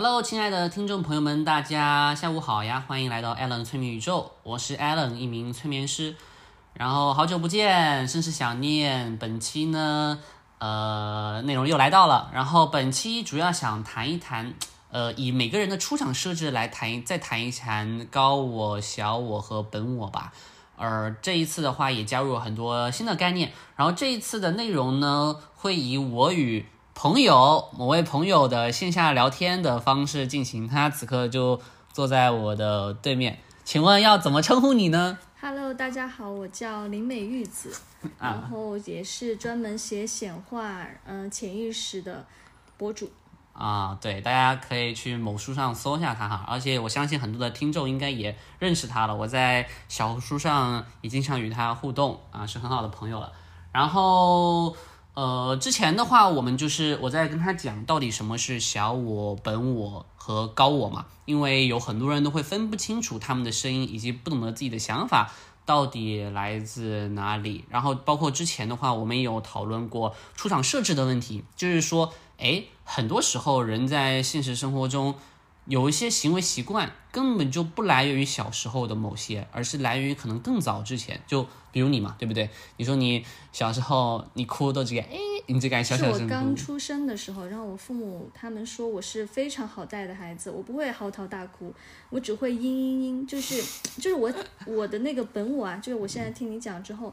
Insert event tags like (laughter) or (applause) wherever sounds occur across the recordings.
Hello，亲爱的听众朋友们，大家下午好呀！欢迎来到 Allen 催眠宇宙，我是 Allen，一名催眠师。然后好久不见，甚是想念。本期呢，呃，内容又来到了。然后本期主要想谈一谈，呃，以每个人的出场设置来谈，再谈一谈高我、小我和本我吧。而这一次的话，也加入了很多新的概念。然后这一次的内容呢，会以我与朋友某位朋友的线下聊天的方式进行。他此刻就坐在我的对面，请问要怎么称呼你呢？Hello，大家好，我叫林美玉子，然后也是专门写显化，嗯、潜意识的博主。啊，对，大家可以去某书上搜一下他哈，而且我相信很多的听众应该也认识他了。我在小红书上也经常与他互动啊，是很好的朋友了。然后，呃，之前的话，我们就是我在跟他讲到底什么是小我、本我和高我嘛，因为有很多人都会分不清楚他们的声音，以及不懂得自己的想法到底来自哪里。然后，包括之前的话，我们也有讨论过出场设置的问题，就是说，哎，很多时候人在现实生活中有一些行为习惯根本就不来源于小时候的某些，而是来源于可能更早之前。就比如你嘛，对不对？你说你小时候你哭都这个，哎，你这个小是我小声哭，刚出生的时候，然后我父母他们说我是非常好带的孩子，我不会嚎啕大哭，我只会嘤嘤嘤，就是就是我我的那个本我啊，就是我现在听你讲之后，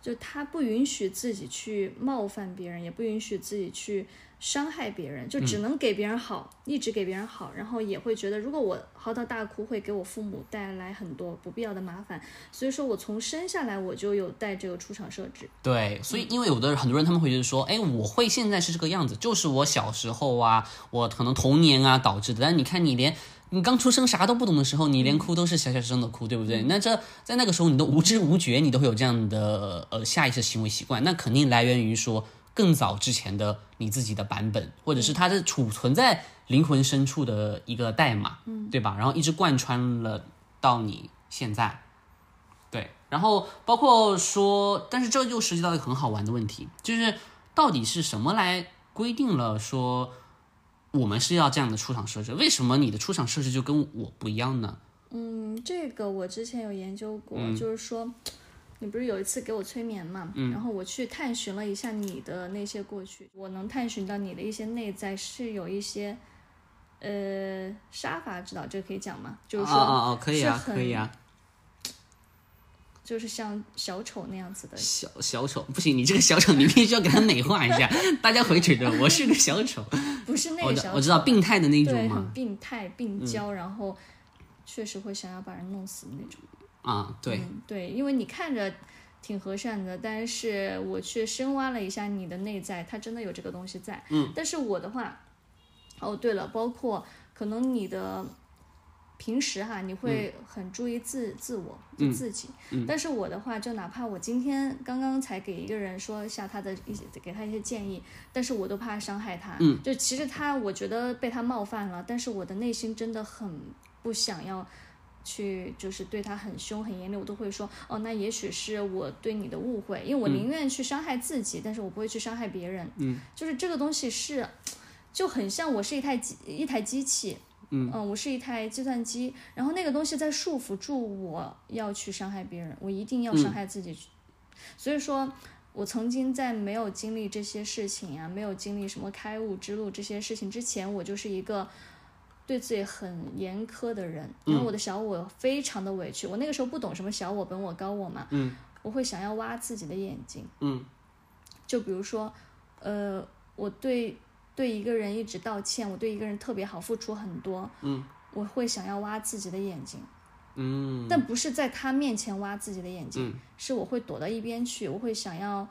就他不允许自己去冒犯别人，也不允许自己去伤害别人，就只能给别人好，一直给别人好，然后也会觉得如果我嚎啕大哭会给我父母带来很多不必要的麻烦，所以说我从生下来我就有带这个出厂设置。对，所以因为有的很多人他们会觉得说，哎，我会现在是这个样子，就是我小时候啊，我可能童年啊导致的。但你看你连你刚出生啥都不懂的时候，你连哭都是小小声的哭，对不对？那这在那个时候你都无知无觉，你都会有这样的呃下意识行为习惯，那肯定来源于说更早之前的你自己的版本，或者是它是储存在灵魂深处的一个代码，嗯，对吧？然后一直贯穿了到你现在。对，然后包括说，但是这就涉及到一个很好玩的问题，就是到底是什么来规定了说我们是要这样的出场设置？为什么你的出场设置就跟我不一样呢？嗯，这个我之前有研究过，嗯就是说，你不是有一次给我催眠嘛，嗯然后我去探寻了一下你的那些过去，我能探寻到你的一些内在是有一些，呃，杀伐之道，这个可以讲吗？就是说，啊啊啊，可以啊，可以啊。就是像小丑那样子的，小小丑不行，你这个小丑你必须要给他美化一下，大家会觉得我是个小丑。(laughs) 不是那我个小丑，知我知道病态的那种对，嘛很，病态、病娇，然后确实会想要把人弄死的那种。啊，对，嗯，对，因为你看着挺和善的，但是我去深挖了一下你的内在，它真的有这个东西在。嗯，但是我的话，哦，对了，包括可能你的平时哈，你会很注意自、自我就自己，但是我的话，就哪怕我今天刚刚才给一个人说一下他的一些，给他一些建议，但是我都怕伤害他。嗯，就其实他，我觉得被他冒犯了，但是我的内心真的很不想要。去就是对他很凶很严厉，我都会说哦，那也许是我对你的误会，因为我宁愿去伤害自己，但是我不会去伤害别人。嗯，就是这个东西是就很像我是一台机一台机器，嗯我是一台计算机，然后那个东西在束缚住我要去伤害别人，我一定要伤害自己。所以说。我曾经在没有经历这些事情啊，没有经历什么开悟之路这些事情之前，我就是一个对自己很严苛的人。然后我的小我非常的委屈，我那个时候不懂什么小我、本我、高我嘛，嗯，我会想要挖自己的眼睛，嗯，就比如说，呃，我对对一个人一直道歉，我对一个人特别好，付出很多，嗯，我会想要挖自己的眼睛，嗯，但不是在他面前挖自己的眼睛，是我会躲到一边去，我会想要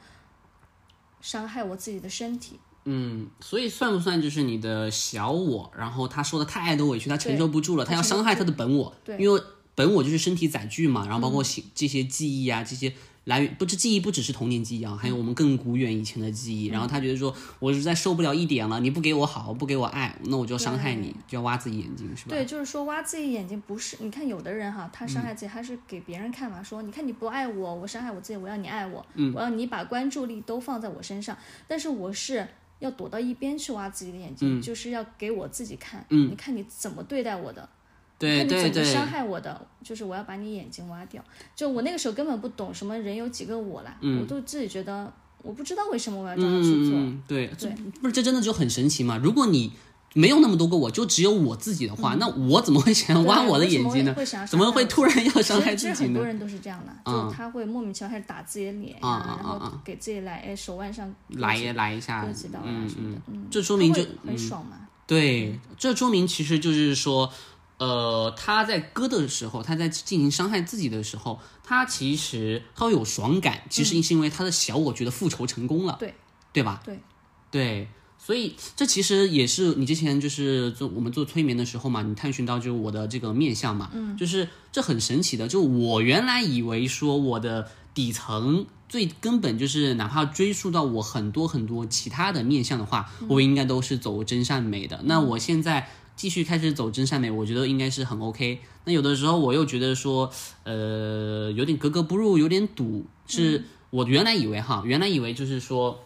伤害我自己的身体。嗯，所以算不算就是你的小我？然后他受的太多委屈，他承受不住了，他要伤害他的本我。对因为本我就是身体载具嘛，然后包括写这些记忆啊，这些来源不是记忆，不只是童年记忆啊，还有我们更古远以前的记忆。然后他觉得说，我实在受不了一点了，你不给我好，不给我爱，那我就要伤害你，就要挖自己眼睛，是吧？对，就是说挖自己眼睛不是，你看有的人哈，他伤害自己，他是给别人看嘛，说你看你不爱我，我伤害我自己，我要你爱我，嗯我要你把关注力都放在我身上。但是我是要躲到一边去挖自己的眼睛，就是要给我自己看。嗯你看你怎么对待我的，对看你怎么伤害我的，就是我要把你眼睛挖掉。就我那个时候根本不懂什么人有几个我啦，我都自己觉得我不知道为什么我要这样去做。嗯，对，对不是这真的就很神奇嘛？如果你没有那么多个我，就只有我自己的话，那我怎么会想要挖我的眼睛呢？怎么会突然要伤害自己很多人都是这样的，嗯就他会莫名其妙开始打自己的脸呀、啊啊然后啊啊给自己来哎手腕上来一来一下嗯嗯，嗯，这说明就很爽嘛。对，这说明其实就是说，呃，他在割的时候，他在进行伤害自己的时候，他其实他会有爽感，其实是因为他的小我觉得复仇成功了，对，对吧？对，对，所以这其实也是你之前就是做我们做催眠的时候嘛，你探寻到就是我的这个面相嘛，嗯，就是这很神奇的，就我原来以为说我的底层最根本就是哪怕追溯到我很多很多其他的面相的话，我应该都是走真善美的。那我现在继续开始走真善美，我觉得应该是很 OK。那有的时候我又觉得说，呃，有点格格不入，有点堵，是我原来以为哈，原来以为就是说。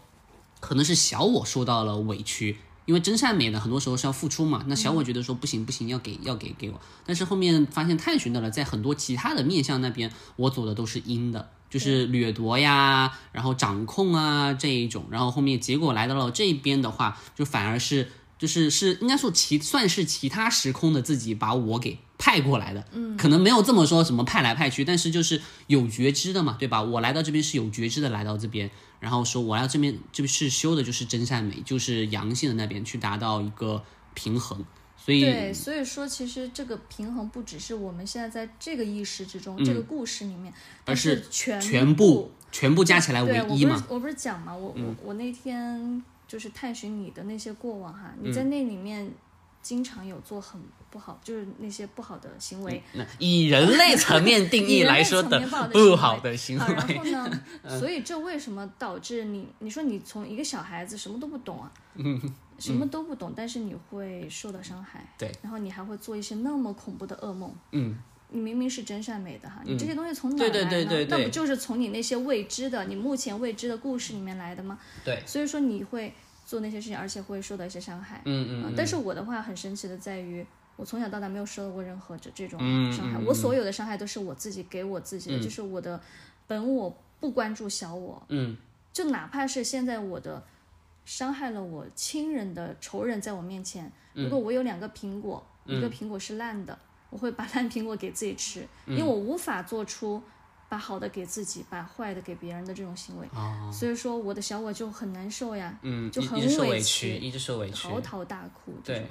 可能是小我受到了委屈，因为真善美呢，很多时候是要付出嘛。那小我觉得说不行不行，要给要给给我。但是后面发现探寻到了，在很多其他的面相那边，我走的都是阴的，就是掠夺呀，然后掌控啊这一种。然后后面结果来到了这边的话，就反而是就是是应该说其算是其他时空的自己把我给派过来的。嗯，可能没有这么说什么派来派去，但是就是有觉知的嘛，对吧？我来到这边是有觉知的来到这边。然后说我要这边就是修的就是真善美，就是阳性的那边去达到一个平衡，所以对，所以说其实这个平衡不只是我们现在在这个意识之中，这个故事里面，而是全全部全部加起来为对，我一嘛嗯不是。我不是讲嘛，我我我那天就是探寻你的那些过往哈，你在那里面经常有做很不好，就是那些不好的行为。那以人类层面 (laughs) 定义来说的不好的行为，然为，后呢，(laughs) 所以这为什么导致你？你说你从一个小孩子什么都不懂啊，什么都不懂，但是你会受到伤害，对，然后你还会做一些那么恐怖的噩梦，嗯，你明明是真善美的哈，你这些东西从哪对来呢？对对对对那不就是从你那些未知的、你目前未知的故事里面来的吗？对，所以说你会做那些事情，而且会受到一些伤害。嗯嗯，但是我的话很神奇的在于，我从小到大没有受到过任何这这种嗯伤害，嗯。我所有的伤害都是我自己给我自己的，就是我的本我不关注小我，嗯，就哪怕是现在我的伤害了我亲人的仇人在我面前，嗯。如果我有两个苹果，一个苹果是烂的，我会把烂苹果给自己吃，因为我无法做出。把好的给自己，把坏的给别人的这种行为，所以说我的小我就很难受呀，哦嗯，就很委委屈，一直受委屈，嚎啕大哭。对种，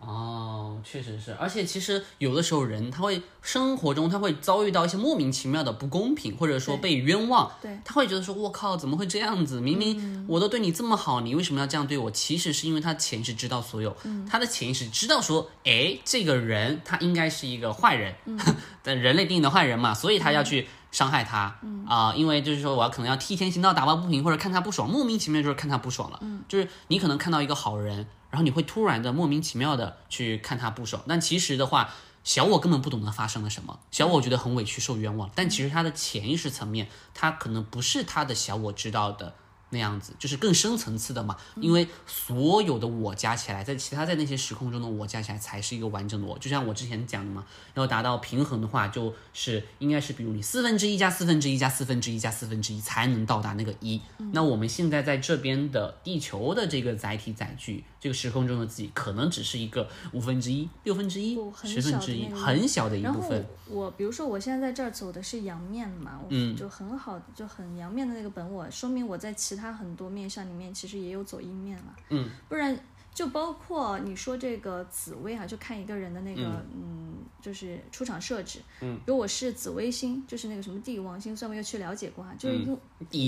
哦，确实是，而且其实有的时候人他会生活中他会遭遇到一些莫名其妙的不公平，或者说被冤枉，对，他会觉得说我靠怎么会这样子？明明我都对你这么好，你为什么要这样对我？其实是因为他潜意识知道所有，他的潜意识知道说，哎，这个人他应该是一个坏人，(laughs) 但人类定义的坏人嘛，所以他要去伤害他，啊、因为就是说我要可能要替天行道，打抱不平，或者看他不爽，莫名其妙就是看他不爽了，就是你可能看到一个好人。然后你会突然的莫名其妙的去看他不爽，但其实的话，小我根本不懂得发生了什么，小我觉得很委屈受冤枉，但其实他的潜意识层面，他可能不是他的小我知道的那样子，就是更深层次的嘛，因为所有的我加起来，在其他在那些时空中的我加起来才是一个完整的我，就像我之前讲的嘛，要达到平衡的话，就是应该是比如你四分之一加四分之一加四分之一加四分之一才能到达那个一。那我们现在在这边的地球的这个载体载具，这个时空中的自己，可能只是一个五分之一、六分之一十分之一，很小的一然后部分。我比如说我现在在这儿走的是阳面嘛，嗯就很好，就很阳面的那个本我，说明我在其他很多面相里面其实也有走阴面了。嗯，不然就包括你说这个紫薇啊，就看一个人的那个嗯就是出场设置。嗯，如果是紫微星，就是那个什么帝王星，虽然我没有去了解过哈，就是用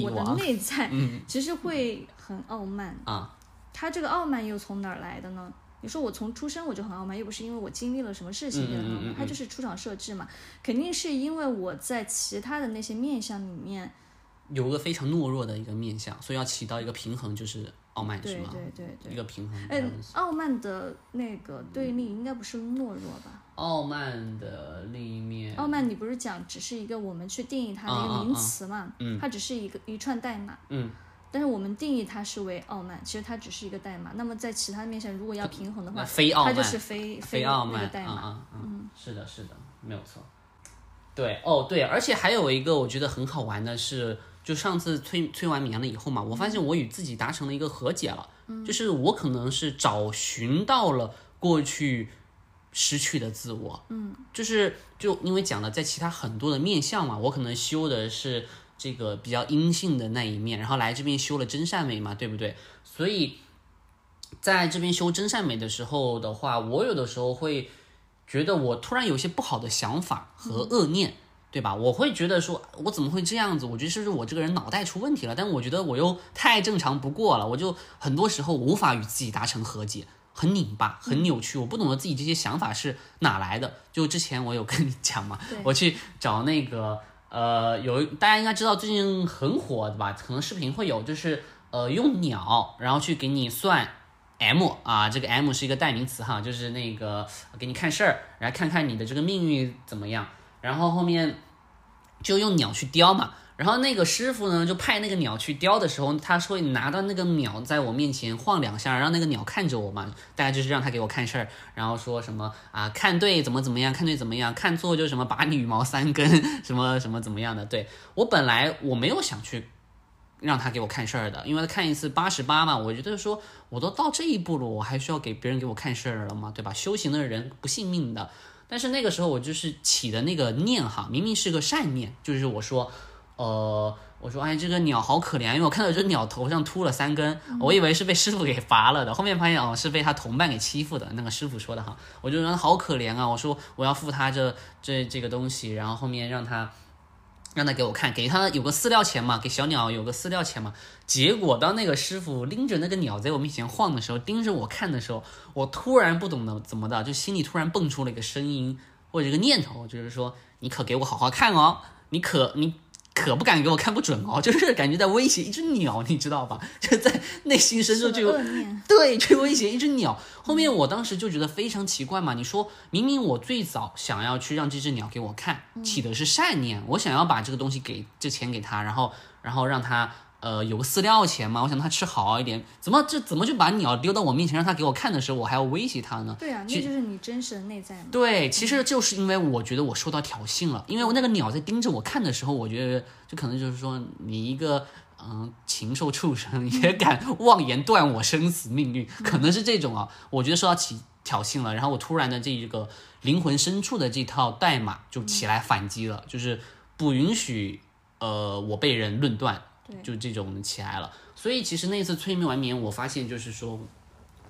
我的内在其实会很傲慢。啊，他这个傲慢又从哪儿来的呢？你说我从出生我就很傲慢，又不是因为我经历了什么事情变得傲慢，他就是出厂设置嘛，肯定是因为我在其他的那些面相里面，有个非常懦弱的一个面相，所以要起到一个平衡，就是傲慢是吗？对对对，一个平衡。哎，傲慢的那个对立应该不是懦弱吧？傲慢的另一面，傲慢你不是讲只是一个我们去定义它的一个名词嘛？它只是一个一串代码。嗯，但是我们定义它是为傲慢，其实它只是一个代码。那么在其他面向，如果要平衡的话，非傲慢，它就是非非傲慢代码。嗯嗯，是的，是的，没有错。对，哦对，而且还有一个我觉得很好玩的是，就上次催催完眠了以后嘛，我发现我与自己达成了一个和解了，就是我可能是找寻到了过去失去的自我，嗯，就是就因为讲了在其他很多的面相嘛，我可能修的是这个比较阴性的那一面，然后来这边修了真善美嘛，对不对？所以在这边修真善美的时候的话，我有的时候会。觉得我突然有些不好的想法和恶念，对吧？我会觉得说，我怎么会这样子？我觉得是不是我这个人脑袋出问题了？但我觉得我又太正常不过了，我就很多时候无法与自己达成和解，很拧巴，很扭曲。我不懂得自己这些想法是哪来的。就之前我有跟你讲嘛，我去找那个呃，有大家应该知道最近很火的吧？可能视频会有，就是呃，用鸟然后去给你算。M 啊，这个 M 是一个代名词哈，就是那个给你看事儿，来看看你的这个命运怎么样。然后后面就用鸟去雕嘛，然后那个师傅呢就派那个鸟去叼的时候，他会拿到那个鸟在我面前晃两下，让那个鸟看着我嘛，大概就是让他给我看事儿，然后说什么啊，看对怎么怎么样，看对怎么样，看错就什么拔你羽毛三根，什么什么怎么样的。对我本来我没有想去。让他给我看事儿的，因为他看一次八十八嘛，我觉得说我都到这一步了，我还需要给别人给我看事儿了吗？对吧？修行的人不信命的。但是那个时候我就是起的那个念哈，明明是个善念，就是我说，呃，我说哎，这个鸟好可怜，因为我看到这鸟头上秃了三根，我以为是被师傅给罚了的，(laughs) 后面发现哦是被他同伴给欺负的。那个师傅说的哈，我就说好可怜啊，我说我要付他这这这个东西，然后后面让他。让他给我看，给他有个饲料钱嘛，给小鸟有个饲料钱嘛。结果当那个师傅拎着那个鸟在我面前晃的时候，盯着我看的时候，我突然不懂得怎么的，就心里突然蹦出了一个声音或者一个念头，就是说你可给我好好看哦，你可你。可不敢给我看不准哦，就是感觉在威胁一只鸟，你知道吧？(laughs) 就在内心深处就对，去威胁一只鸟。后面我当时就觉得非常奇怪嘛，你说明明我最早想要去让这只鸟给我看，起的是善念，我想要把这个东西给这钱给他，然后然后让他。呃，有个饲料钱嘛，我想他吃好一点，怎么这怎么就把鸟丢到我面前让他给我看的时候，我还要威胁他呢？对啊，那就是你真实的内在嘛。对，其实就是因为我觉得我受到挑衅了，因为我那个鸟在盯着我看的时候，我觉得就可能就是说你一个嗯禽兽畜生也敢妄言断我生死命运，(laughs) 可能是这种啊，我觉得受到起挑衅了，然后我突然的这一个灵魂深处的这套代码就起来反击了，就是不允许呃我被人论断。就这种起来了，所以其实那次催眠完眠，我发现就是说，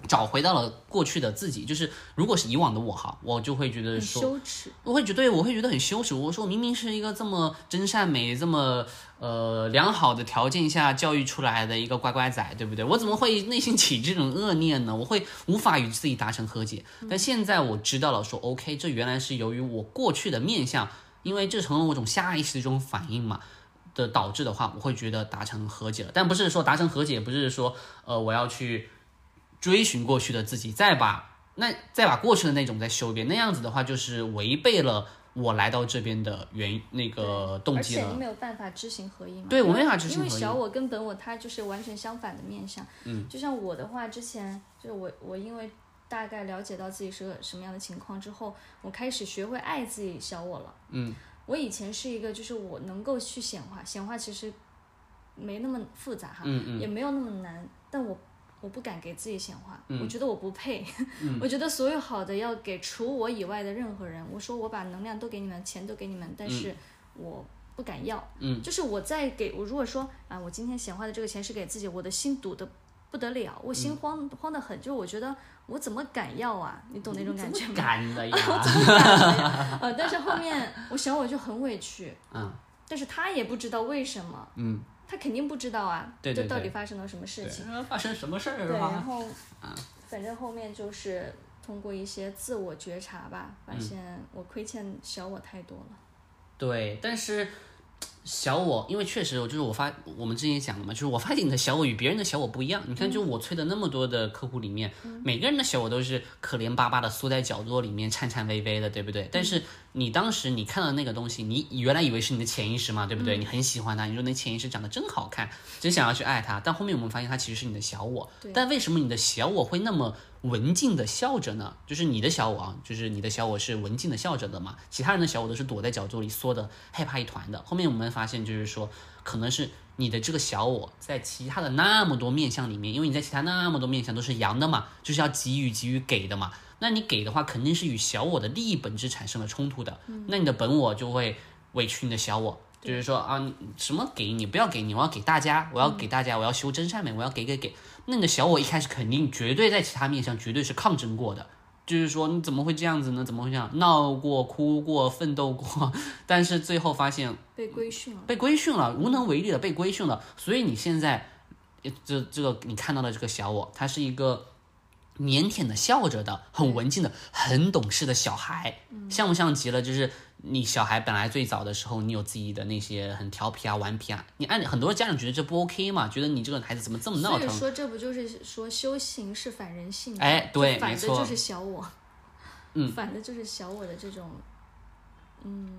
找回到了过去的自己。就是如果是以往的我哈，我就会觉得说羞耻，我会觉得我会觉得很羞耻。我说我明明是一个这么真善美、这么呃良好的条件下教育出来的一个乖乖仔，对不对？我怎么会内心起这种恶念呢？我会无法与自己达成和解。但现在我知道了，说 OK，这原来是由于我过去的面相，因为这成了我种下意识的一种反应嘛。的导致的话，我会觉得达成和解了，但不是说达成和解，不是说呃我要去追寻过去的自己，再把那再把过去的那种再修一遍，那样子的话就是违背了我来到这边的原那个动机了。而且你没有办法知行合一嘛？对我没法知行合一。因为小我跟本我他就是完全相反的面相。嗯。就像我的话，之前就是我我因为大概了解到自己是个什么样的情况之后，我开始学会爱自己小我了。嗯。我以前是一个，就是我能够去显化，显化其实没那么复杂哈，也没有那么难，但我我不敢给自己显化，我觉得我不配，(laughs) 我觉得所有好的要给除我以外的任何人，我说我把能量都给你们，钱都给你们，但是我不敢要，就是我在给我如果说啊，我今天显化的这个钱是给自己，我的心堵的不得了，我心慌慌的很，就是我觉得。我怎么敢要啊？你懂那种感觉吗？敢的呀！(laughs) 我怎么敢呀？(laughs) 呃，但是后面我小我就很委屈。嗯。但是他也不知道为什么。嗯。他肯定不知道啊。对对对。这到底发生了什么事情？发生什么事儿了？对，然后，反正后面就是通过一些自我觉察吧，发现我亏欠小我太多了。对，但是小我，因为确实，就是我发我们之前讲了嘛，就是我发现你的小我与别人的小我不一样。你看，就我催的那么多的客户里面，每个人的小我都是可怜巴巴的缩在角落里面，颤颤巍巍的，对不对？但是你当时你看到那个东西，你原来以为是你的潜意识嘛，对不对？你很喜欢他，你说那潜意识长得真好看，真想要去爱他。但后面我们发现他其实是你的小我。但为什么你的小我会那么文静的笑着呢？就是你的小我，啊，就是你的小我是文静的笑着的嘛。其他人的小我都是躲在角落里缩的害怕一团的。后面我们发现就是说。可能是你的这个小我在其他的那么多面相里面，因为你在其他那么多面相都是阳的嘛，就是要给予、给予、给的嘛。那你给的话，肯定是与小我的利益本质产生了冲突的。那你的本我就会委屈你的小我，就是说啊，什么给你不要给你，我要给大家，我要给大家，我要修真善美，我要给给给。那你的小我一开始肯定绝对在其他面相绝对是抗争过的。就是说，你怎么会这样子呢？怎么会这样？闹过、哭过、奋斗过，但是最后发现被规训了，被规训了，无能为力了，被规训了。所以你现在，这这个你看到的这个小我，他是一个腼腆的笑着的，很文静的，很懂事的小孩，像不像极了？就是。你小孩本来最早的时候，你有自己的那些很调皮啊、顽皮啊，你按很多家长觉得这不 OK 嘛？觉得你这个孩子怎么这么闹腾？所以说这不就是说修行是反人性？哎，对，反的就是小我，嗯，(laughs) 反的就是小我的这种，嗯，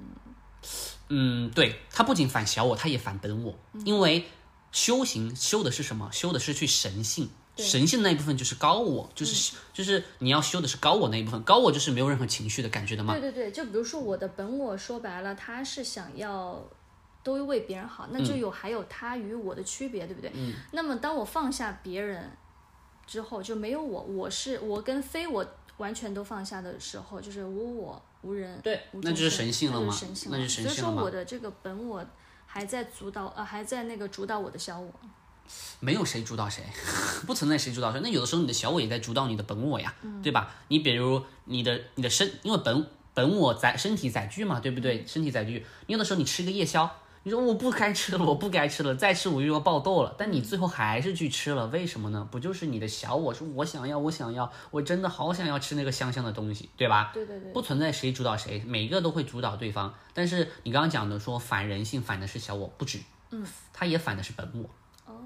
嗯，对，他不仅反小我，他也反本我，因为修行修的是什么？修的是去神性。神性那一部分就是高我，就是就是你要修的是高我那一部分，高我就是没有任何情绪的感觉的嘛？对对对，就比如说我的本我，说白了，他是想要都为别人好，那就有还有他与我的区别，对不对？嗯。那么当我放下别人之后，就没有我，我是我跟非我完全都放下的时候，就是无我无人，对，那就是神性了吗？那就是神性了所以说我的这个本我还在主导，呃，还在那个主导我的小我。没有谁主导谁，不存在谁主导谁。那有的时候你的小我也在主导你的本我呀，对吧？你比如你的你的身，因为本本我载身体载具嘛，对不对？身体载具，你有的时候你吃个夜宵，你说我不该吃了，我不该吃了，再吃我就要爆痘了。但你最后还是去吃了，为什么呢？不就是你的小我说我想要，我想要，我真的好想要吃那个香香的东西，对吧？对对对，不存在谁主导谁，每个都会主导对方。但是你刚刚讲的说反人性，反的是小我，不止，嗯，他也反的是本我。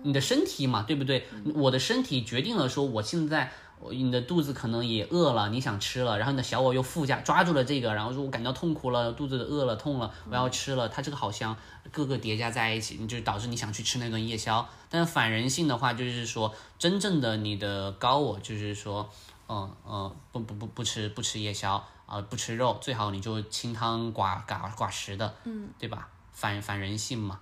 你的身体嘛，对不对？我的身体决定了，说我现在，你的肚子可能也饿了，你想吃了，然后你的小我又附加抓住了这个，然后说我感到痛苦了，肚子饿了，痛了，我要吃了，它这个好香各个叠加在一起，你就导致你想去吃那顿夜宵。但是反人性的话，就是说真正的你的高我，就是说，嗯嗯，不不不不吃不吃夜宵啊，不吃肉，最好你就清汤寡寡寡食的，嗯，对吧？反反人性嘛。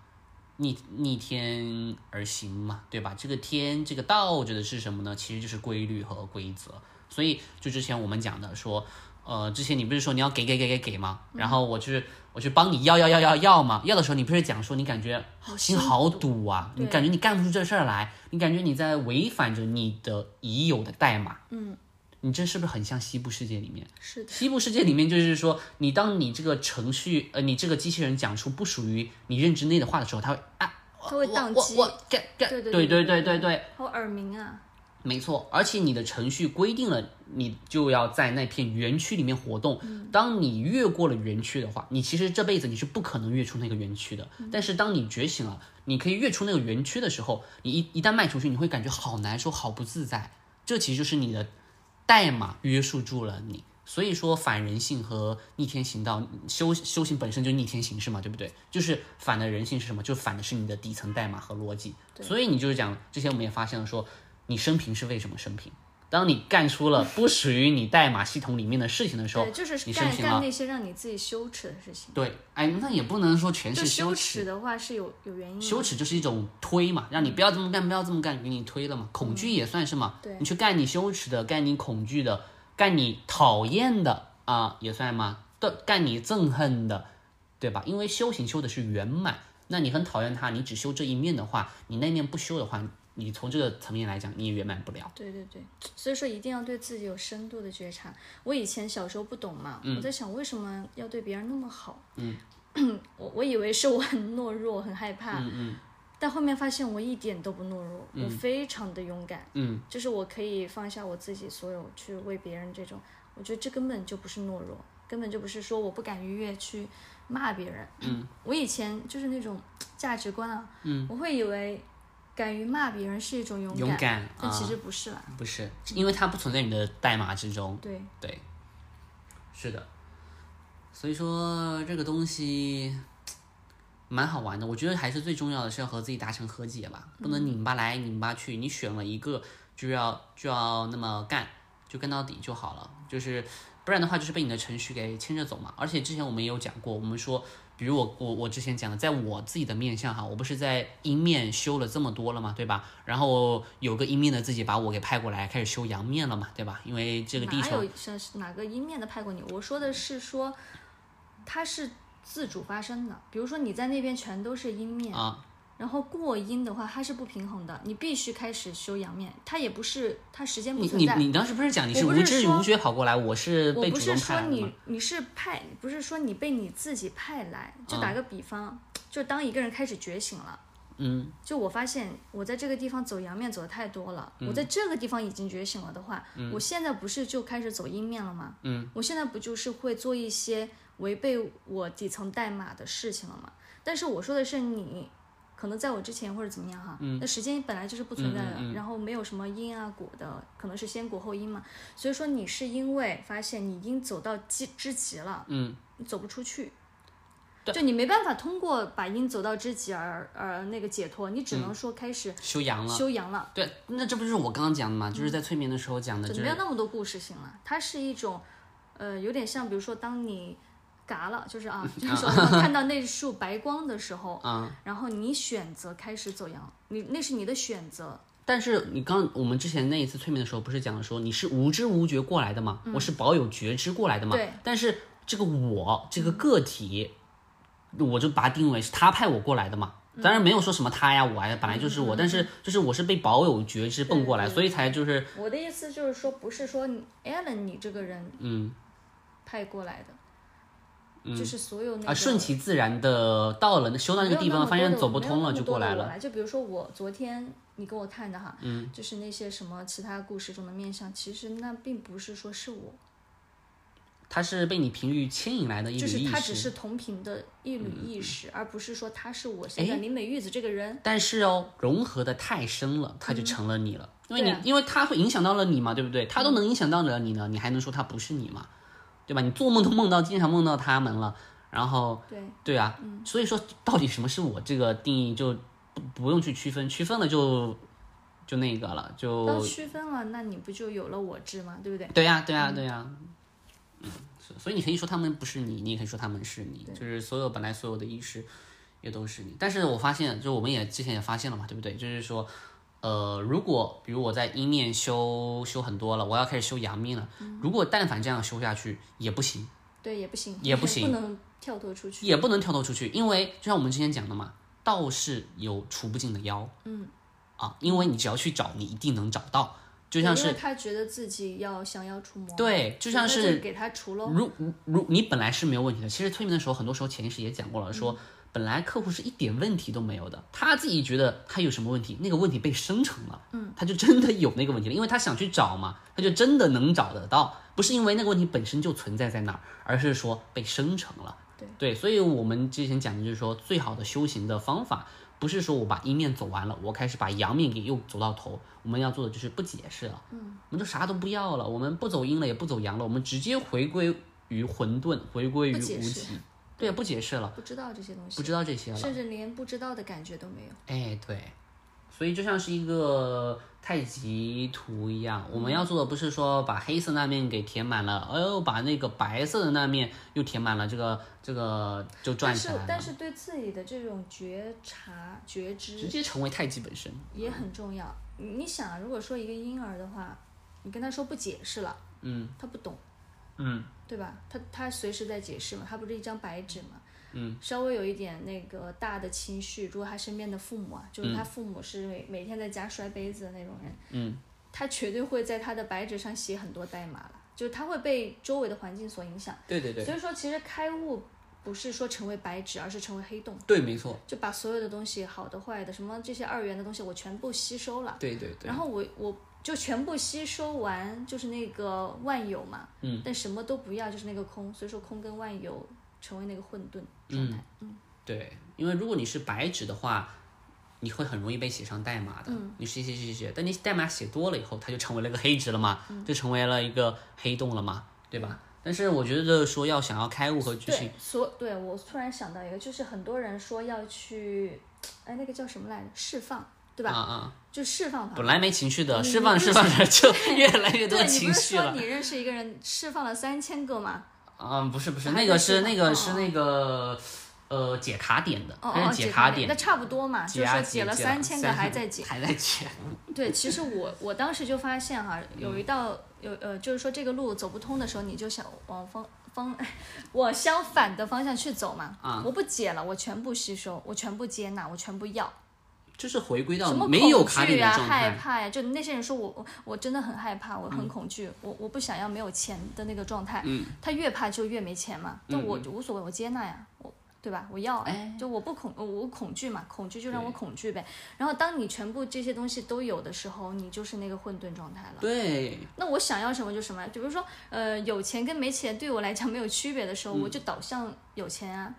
逆逆天而行嘛，对吧？这个天，这个道指的是什么呢？其实就是规律和规则。所以，就之前我们讲的说，呃，之前你不是说你要给给给给给吗？然后我去我去帮你要要要要要嘛，要的时候你不是讲说你感觉心好堵啊，你感觉你干不出这事儿来，你感觉你在违反着你的已有的代码。嗯。你这是不是很像西部世界里面？是的，西部世界里面就是说，你当你这个程序，呃，你这个机器人讲出不属于你认知内的话的时候，它会啊，它会宕机。我我对对对对对对对，好耳鸣啊！没错，而且你的程序规定了，你就要在那片园区里面活动。当你越过了园区的话，你其实这辈子你是不可能越出那个园区的。但是当你觉醒了，你可以越出那个园区的时候，你一一旦迈出去，你会感觉好难受，好不自在。这其实就是你的。代码约束住了你，所以说反人性和逆天行道修修行本身就逆天行事嘛，对不对？就是反的人性是什么？就反的是你的底层代码和逻辑。所以你就是讲，之前我们也发现了，说你生平是为什么生平？当你干出了不属于你代码系统里面的事情的时候，就是干干那些让你自己羞耻的事情。对，哎，那也不能说全是羞耻的话是有有原因。羞耻就是一种推嘛，让你不要这么干，不要这么干，给你推了嘛。恐惧也算是嘛，你去干你羞耻的，干你恐惧的，干你讨厌的啊，也算吗？的干你憎恨的，对吧？因为修行修的是圆满，那你很讨厌他，你只修这一面的话，你那面不修的话。你从这个层面来讲，你也圆满不了。对对对，所以说一定要对自己有深度的觉察。我以前小时候不懂嘛，我在想为什么要对别人那么好？嗯，(clears throat) 我我以为是我很懦弱，很害怕。嗯嗯。但后面发现我一点都不懦弱，我非常的勇敢，嗯，就是我可以放下我自己所有去为别人这种，我觉得这根本就不是懦弱，根本就不是说我不敢逾越去骂别人。嗯，(clears throat) 我以前就是那种价值观啊，嗯，我会以为敢于骂别人是一种勇敢勇敢但其啊实不是啦。不是，因为它不存在你的代码之中。对，对，是的，所以说这个东西蛮好玩的。我觉得还是最重要的是要和自己达成和解吧，不能拧巴来拧巴去。你选了一个就要就要那么干，就干到底就好了。就是不然的话，就是被你的程序给牵着走嘛。而且之前我们也有讲过，我们说。比如我我我之前讲的，在我自己的面相哈，我不是在阴面修了这么多了嘛，对吧？然后有个阴面的自己把我给派过来，开始修阳面了嘛，对吧？因为这个地哪球有像是哪个阴面的派过你？我说的是说，它是自主发生的。比如说你在那边全都是阴面，啊，然后过阴的话，它是不平衡的，你必须开始修阳面。它也不是，它时间不你存在。你你当时不是讲你是无知无觉跑过来，我是被主动我不是说你？你是派，不是说你被你自己派来。就打个比方，就当一个人开始觉醒了。嗯，就我发现我在这个地方走阳面走的太多了，嗯我在这个地方已经觉醒了的话，我现在不是就开始走阴面了吗？嗯，我现在不就是会做一些违背我底层代码的事情了吗？但是我说的是你，可能在我之前或者怎么样哈，那时间本来就是不存在的，然后没有什么因啊果的，可能是先果后因嘛，所以说你是因为发现你因走到极之极了，嗯，你走不出去。就你没办法通过把因走到之极而而那个解脱，你只能说开始修阳了。修阳了，对，那这不就是我刚刚讲的嘛？就是在催眠的时候讲的，就就没有那么多故事性了。它是一种，呃，有点像，比如说当你嘎了，就是啊，(laughs) 就是说看到那束白光的时候，(laughs) 啊，然后你选择开始走阳，你那是你的选择，但是你刚我们之前那一次催眠的时候，不是讲了说你是无知无觉过来的嘛？我是保有觉知过来的嘛？对。但是这个我这个个体，我就把它定为是他派我过来的嘛。当然没有说什么他呀我呀，本来就是我，但是就是我是被保有觉知蹦过来，所以才就是我的意思就是说，不是说你 Alan 你这个人嗯派过来的，就是所有那个啊顺其自然的到了那修到那个地方，发现走不通了就过来了。了。就比如说我昨天你给我看的哈，嗯，就是那些什么其他故事中的面相，其实那并不是说是我，他是被你频率牵引来的一就是缕意识。它只是同频的一缕意识，而不是说他是我现在林美玉子这个人。但是哦，融合的太深了，他就成了你了。因为你，啊因为他会影响到了你嘛，对不对？他都能影响到了你呢，你还能说他不是你吗？对吧？你做梦都梦到，经常梦到他们了，然后对，对啊，所以说到底什么是我这个定义就不不用去区分，区分了就就那个了，就当区分了，那你不就有了我执吗？对不对？对呀、对呀、对呀、嗯，是所以你可以说他们不是你，你也可以说他们是你，就是所有本来所有的意识也都是你。但是我发现，就我们也之前也发现了嘛，对不对？就是说，呃，如果比如我在阴面修修很多了，我要开始修阳面了，如果但凡这样修下去也不行，对，也不行，也不行不能跳脱出去。也不能跳脱出去，因为就像我们之前讲的嘛，道是有除不尽的妖，嗯，啊，因为你只要去找，你一定能找到，就像是他觉得自己要降妖除魔，对就像是给他除了。如如如你本来是没有问题的，其实催眠的时候，很多时候潜意识也讲过了，嗯。说本来客户是一点问题都没有的，他自己觉得他有什么问题，那个问题被生成了，嗯，他就真的有那个问题了，因为他想去找嘛，他就真的能找得到，不是因为那个问题本身就存在在那儿，而是说被生成了。对对，所以我们之前讲的就是说，最好的修行的方法，不是说我把阴面走完了，我开始把阳面给又走到头。我们要做的就是不解释了，嗯，我们就啥都不要了，我们不走阴了，也不走阳了，我们直接回归于混沌，回归于无不解释体。对，不解释了，不知道这些东西，不知道这些了。甚至连不知道的感觉都没有。哎，对，所以就像是一个太极图一样，我们要做的不是说把黑色那面给填满了，哎呦，把那个白色的那面又填满了，这个这个就转起来了，但是对自己的这种觉察觉知直接成为太极本身。也很重要。你你想啊，如果说一个婴儿的话，你跟他说不解释了，嗯他不懂，嗯对吧？他他随时在解释嘛，他不是一张白纸嘛。嗯，稍微有一点那个大的情绪，如果他身边的父母啊，就是他父母是每每天在家摔杯子的那种人，嗯，他绝对会在他的白纸上写很多代码了，就是他会被周围的环境所影响。对对对，所以说，其实开悟不是说成为白纸，而是成为黑洞，对，没错，就把所有的东西，好的、坏的，什么这些二元的东西，我全部吸收了。对对对，然后我我就全部吸收完，就是那个万有嘛，嗯，但什么都不要，就是那个空，所以说空跟万有成为那个混沌状态，嗯，对，因为如果你是白纸的话，你会很容易被写上代码的。嗯你写写写写，但你代码写多了以后，它就成为了个黑纸了嘛，嗯就成为了一个黑洞了嘛，对吧？但是我觉得说要想要开悟和觉醒对，，所对我突然想到一个，就是很多人说要去，哎，那个叫什么来着？释放，对吧？啊啊，就释放它。本来没情绪的，释放释放着就越来越多情绪对你情不是说。你认识一个人释放了三千个吗？嗯，不是不是，那个是那个是那个呃解卡点的，哦哦，解卡点那。差不多嘛，就是说解了解三千个还在解。还在解。(laughs) 对，其实我我当时就发现哈，有一道有呃，就是说这个路走不通的时候，你就想往方方 (laughs) 往相反的方向去走嘛。啊我不解了，我全部吸收，我全部接纳，我全部要。就是回归到什么没有恐惧啊、卡点的状态。害怕呀、就那些人说我我我真的很害怕，我嗯很恐惧，我我不想要没有钱的那个状态。嗯，他越怕就越没钱嘛。那我就无所谓，我接纳呀，我对吧？我要就我不恐我我恐惧嘛，恐惧就让我恐惧呗。然后当你全部这些东西都有的时候，你就是那个混沌状态了。对，那我想要什么就什么，就比如说，呃，有钱跟没钱对我来讲没有区别的时候，我就导向有钱啊，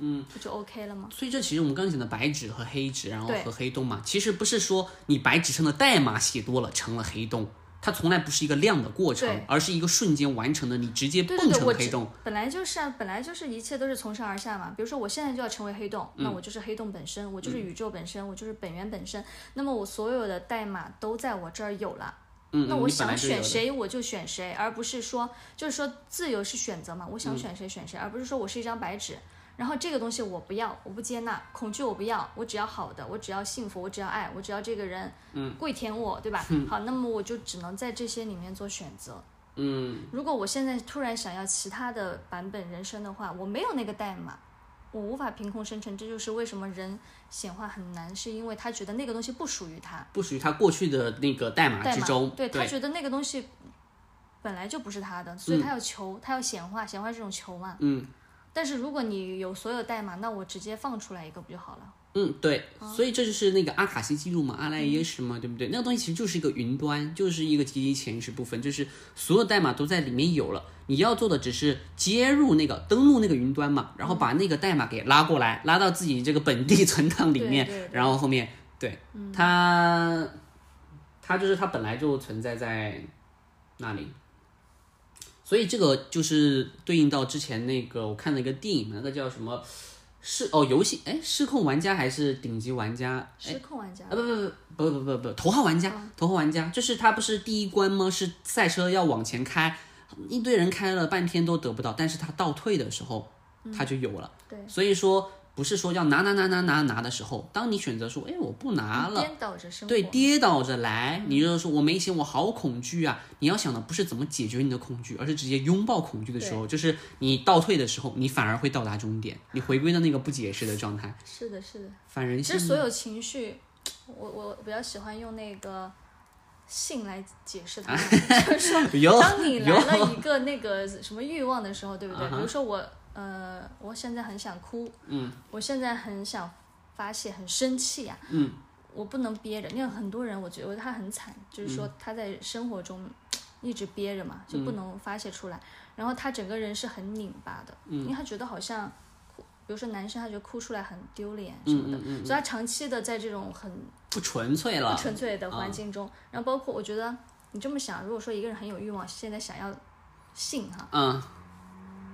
嗯，不就 OK 了吗？所以这其实我们刚刚讲的白纸和黑纸，然后和黑洞嘛，其实不是说你白纸上的代码写多了成了黑洞，它从来不是一个量的过程，而是一个瞬间完成的，你直接蹦对对对，我只成黑洞。本来就是啊，本来就是一切都是从上而下嘛。比如说我现在就要成为黑洞，嗯那我就是黑洞本身，我就是宇宙本身，我就是本源本身。那么我所有的代码都在我这儿有了。嗯，那我想选谁我就选谁，而不是说就是说自由是选择嘛，我嗯想选谁选谁，而不是说我是一张白纸，然后这个东西我不要，我不接纳，恐惧我不要，我只要好的，我只要幸福，我只要爱，我只要这个人嗯跪舔我，对吧？好，那么我就只能在这些里面做选择。嗯，如果我现在突然想要其他的版本人生的话，我没有那个代码，我无法凭空生成。这就是为什么人显化很难，是因为他觉得那个东西不属于他。不属于他过去的那个代码之中。对他觉得那个东西本来就不是他的，所以他要求，他要显化，显化这种求嘛。嗯。但是如果你有所有代码，那我直接放出来一个不就好了？嗯，对，哦所以这就是那个阿卡西记录嘛，阿赖耶识嘛，对不对？那个东西其实就是一个云端，就是一个集体潜意识部分，就是所有代码都在里面有了，你要做的只是接入那个登录那个云端嘛，然后把那个代码给拉过来，拉到自己这个本地存档里面，对对对然后后面对它，它就是它本来就存在在那里。所以这个就是对应到之前那个我看了一个电影，那个叫什么？是哦，游戏哎，失控玩家还是顶级玩家？失控玩家啊不不不不不不不，头号玩家，头号玩家，就是他不是第一关吗？是赛车要往前开，一堆人开了半天都得不到，但是他倒退的时候他就有了。对，所以说不是说要拿拿拿拿拿拿的时候，当你选择说，哎，我不拿了。颠倒着生活。对，跌倒着来，你就是说我没钱，我好恐惧啊！你要想的不是怎么解决你的恐惧，而是直接拥抱恐惧的时候，就是你倒退的时候，你反而会到达终点，你回归到那个不解释的状态，是的，是的。反人性其实。所有情绪，我我比较喜欢用那个性来解释它，(laughs) 就是说，当你来了一个那个什么欲望的时候，对不对？比如说我呃，我现在很想哭，嗯，我现在很想发泄，很生气呀、嗯，我不能憋着，因为很多人我觉得他很惨，就是嗯。说他在生活中一直憋着嘛，就不能发泄出来，然后他整个人是很拧巴的，嗯。因为他觉得好像。比如说男生，他觉得哭出来很丢脸什么的，嗯所以他长期的在这种很不纯粹了，不纯粹的环境中，然后包括我觉得你这么想，如果说一个人很有欲望，现在想要性哈，嗯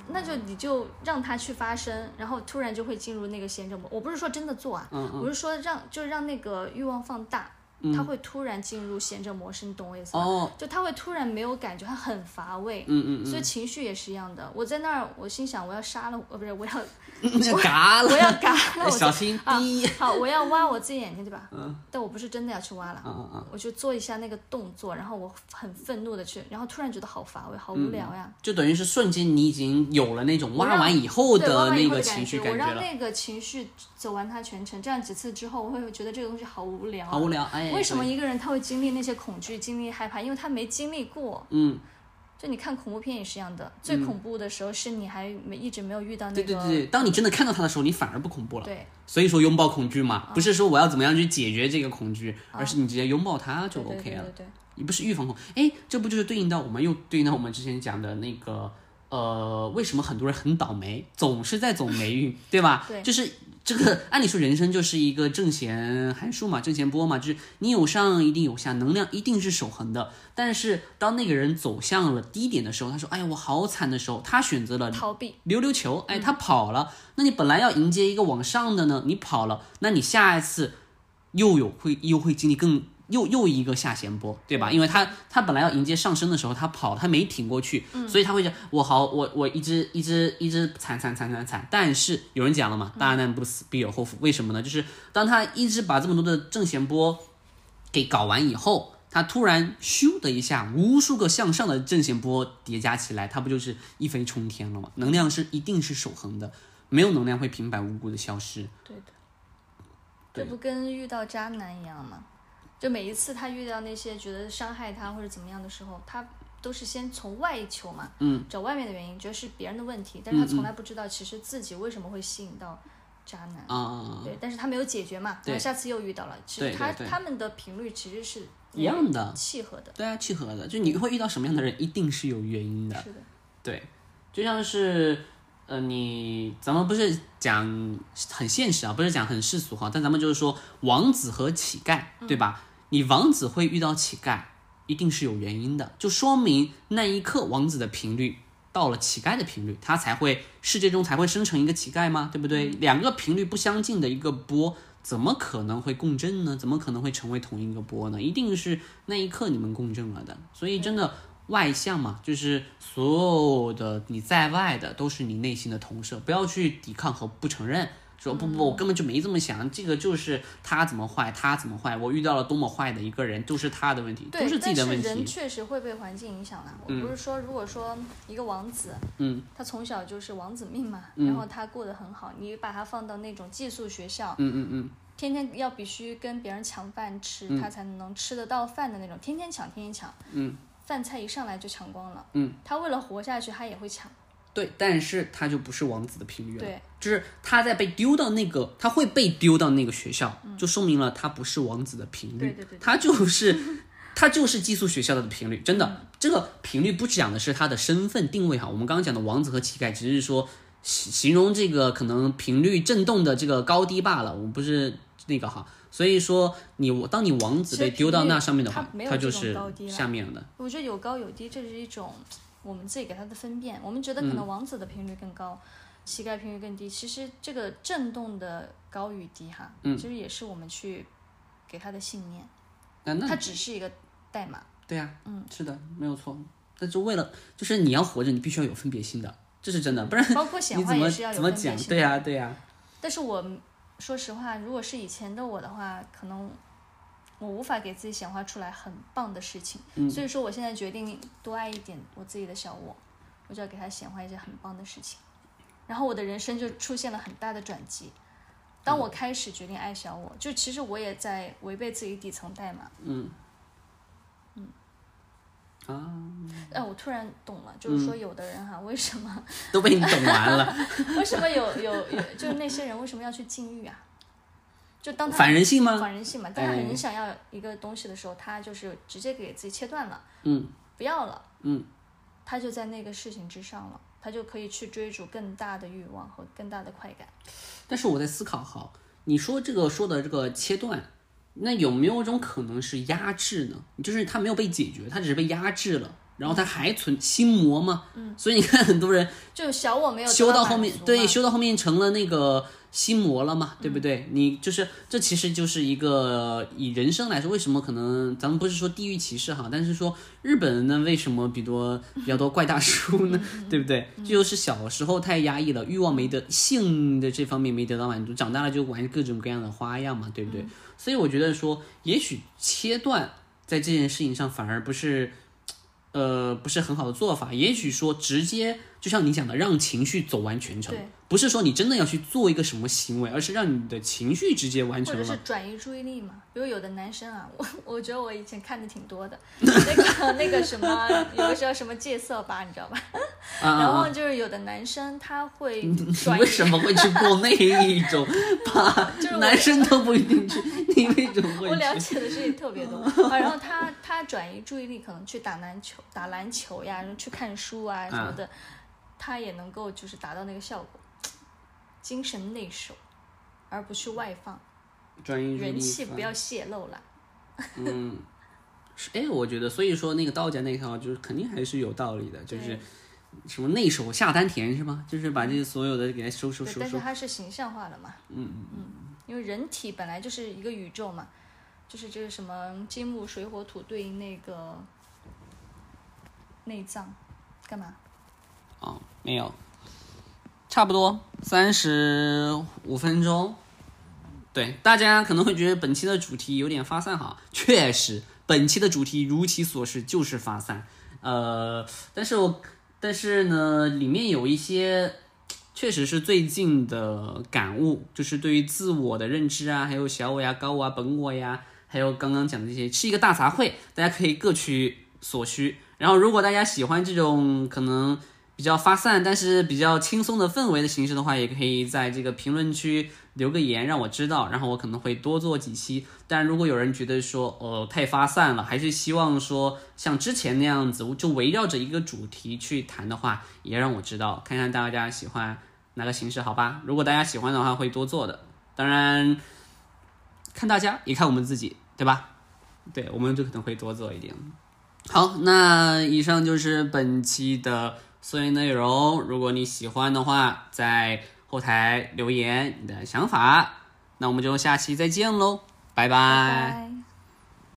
那就你就让他去发生，然后突然就会进入那个闲着模。我不是说真的做啊，嗯我是说让就让那个欲望放大，他会突然进入闲着模式，你懂我意思吗？哦，就他会突然没有感觉，他很乏味。嗯嗯所以情绪也是一样的。我在那儿，我心想我要杀了，呃，不是我要 (laughs) 嗯，嘎了，我要嘎了，(laughs) 小心啊，好，我要挖我自己眼睛，对吧？嗯但我不是真的要去挖了，嗯嗯嗯，我就做一下那个动作，然后我很愤怒的去，然后突然觉得好乏味，好无聊呀。就等于是瞬间你已经有了那种挖完以后的那个情后的感觉，我绪感觉了，让那个情绪走完它全程，这样几次之后，我会觉得这个东西好无聊、啊。好无聊，哎，为什么？一个人他会经历那些恐惧、经历害怕？因为他没经历过。嗯，就你看恐怖片也是一样的，最恐怖的时候是你还没一直没有遇到那个。对对对，当你真的看到它的时候，你反而不恐怖了。对，所以说拥抱恐惧嘛，不是说我要怎么样去解决这个恐惧，而是你直接拥抱它就 OK 了。对对对。你不是预防恐，哎，这不就是对应到我们又对应到我们之前讲的那个，呃，为什么很多人很倒霉，总是在走霉运，(laughs) 对吧？对，就是这个，按理说人生就是一个正弦函数嘛，正弦波嘛，就是你有上一定有下，能量一定是守恒的。但是当那个人走向了低点的时候，他说：“哎呀，我好惨的时候，他选择了逃避，溜溜球，哎，他跑了。那你本来要迎接一个往上的呢，你跑了，那你下一次又有会又会经历更。”又又一个下弦波，对吧？因为他他本来要迎接上升的时候，他跑，他没挺过去，所以他会讲我好，我我一直一直一直惨惨惨惨惨。但是有人讲了嘛，大难不死必有后福。为什么呢？就是当他一直把这么多的正弦波给搞完以后，他突然咻的一下，无数个向上的正弦波叠加起来，它不就是一飞冲天了吗？能量是一定是守恒的，没有能量会平白无故的消失。对的，这不跟遇到渣男一样吗？就每一次他遇到那些觉得伤害他或者怎么样的时候，他都是先从外求嘛，嗯，找外面的原因，觉得是别人的问题，但是他从来不知道其实自己为什么会吸引到渣男，啊，对，但是他没有解决嘛，然后下次又遇到了，其实他他们的频率其实是一样的，契合的，对啊，契合的，就你会遇到什么样的人，一定是有原因的，是的，对，就像是。呃，你咱们不是讲很现实啊，不是讲很世俗哈，但咱们就是说王子和乞丐，对吧？你王子会遇到乞丐，一定是有原因的，就说明那一刻王子的频率到了乞丐的频率，他才会世界中才会生成一个乞丐吗？对不对？两个频率不相近的一个波，怎么可能会共振呢？怎么可能会成为同一个波呢？一定是那一刻你们共振了的，所以真的。外向嘛，就是所有的你在外的都是你内心的投射，不要去抵抗和不承认，说不不，我根本就没这么想，这个就是他怎么坏，他怎么坏，我遇到了多么坏的一个人，都是他的问题，都是自己的问题。但是人确实会被环境影响的。我不是说，如果说一个王子，嗯，他从小就是王子命嘛，然后他过得很好，你把他放到那种寄宿学校，嗯嗯嗯，天天要必须跟别人抢饭吃，他才能吃得到饭的那种，天天抢，天天抢，嗯。饭菜一上来就抢光了，嗯，他为了活下去，他也会抢，对，但是他就不是王子的频率了，对，就是他在被丢到那个，他会被丢到那个学校，就说明了他不是王子的频率，对对对，他就是 (laughs) 他就是寄宿学校的频率，真的，这个频率不讲的是他的身份定位哈，我们刚刚讲的王子和乞丐只是说形形容这个可能频率震动的这个高低罢了，我们不是那个哈。所以说，你我当你王子被丢到那上面的话，它就是下面的。我觉得有高有低，这是一种我们自己给它的分辨。我们觉得可能王子的频率更高，乞丐频率更低。其实这个震动的高与低，哈，其实也是我们去给他的信念。那它只是一个代码。对呀，嗯，是的，没有错。那就为了，就是你要活着，你必须要有分别心的，这是真的，不然包括显化也是要有分别心。对呀，对呀。但是我。说实话，如果是以前的我的话，可能我无法给自己显化出来很棒的事情。所以说，我现在决定多爱一点我自己的小我，我就要给他显化一些很棒的事情。然后我的人生就出现了很大的转机。当我开始决定爱小我，就其实我也在违背自己底层代码。嗯。啊，哎，我突然懂了，就是说有的人哈，为什么都被你懂完了？(laughs) 为什么有有有，就是那些人为什么要去禁欲啊？就当他反人性吗？反人性嘛，当他很想要一个东西的时候，他就是直接给自己切断了，嗯，不要了，嗯，他就在那个事情之上了，他就可以去追逐更大的欲望和更大的快感。但是我在思考，哈，你说这个说的这个切断。那有没有一种可能是压制呢？就是他没有被解决，他只是被压制了，然后他还存心魔嘛。嗯，所以你看很多人就小我没有修到后面，对，修到后面成了那个。心魔了嘛，对不对？你就是这，其实就是一个以人生来说，为什么可能咱们不是说地域歧视哈，但是说日本人呢，为什么比多比较多怪大叔呢？(laughs) 对不对？这就是小时候太压抑了，欲望没得性的这方面没得到满足，长大了就玩各种各样的花样嘛，对不对？所以我觉得说，也许切断在这件事情上反而不是，呃，不是很好的做法。也许说直接。就像你讲的，让情绪走完全程，不是说你真的要去做一个什么行为，而是让你的情绪直接完或者是。转移注意力嘛。比如有的男生啊，(laughs) 我我觉得我以前看的挺多的，那个那个什么，(laughs) 有个叫什么戒色吧，你知道吧？啊然后就是有的男生他会你转移为什么会去过那一种 (laughs) 吧就是？男生都不一定去，你为什么我会我？了解的事情特别多，啊，然后他他转移注意力，可能去打篮球、打篮球呀，然后去看书啊什么的，他也能够就是达到那个效果，(tsk) 精神内守，而不去外放，专业人气不要泄露了。(laughs) 嗯，是哎，我觉得，所以说那个道家那套就是肯定还是有道理的，就是什么内守下丹田是吗？就是把这些所有的给它收收，收收。但是它是形象化的嘛，嗯嗯嗯，因为人体本来就是一个宇宙嘛，就是这个什么金木水火土对应那个内脏，干嘛？啊，没有，差不多三十五分钟。对，大家可能会觉得本期的主题有点发散哈，确实，本期的主题如其所示就是发散。呃，但是我但是呢，里面有一些确实是最近的感悟，就是对于自我的认知啊，还有小我呀、高我啊、本我呀，还有刚刚讲的这些，是一个大杂烩，大家可以各取所需。然后，如果大家喜欢这种可能比较发散，但是比较轻松的氛围的形式的话，也可以在这个评论区留个言，让我知道，然后我可能会多做几期。但如果有人觉得说，呃，太发散了，还是希望说像之前那样子，就围绕着一个主题去谈的话，也让我知道，看看大家喜欢哪个形式，好吧？如果大家喜欢的话，会多做的。当然，看大家也看我们自己，对吧？对，我们就可能会多做一点。好，那以上就是本期的所有内容。如果你喜欢的话，在后台留言你的想法。那我们就下期再见喽，拜拜拜。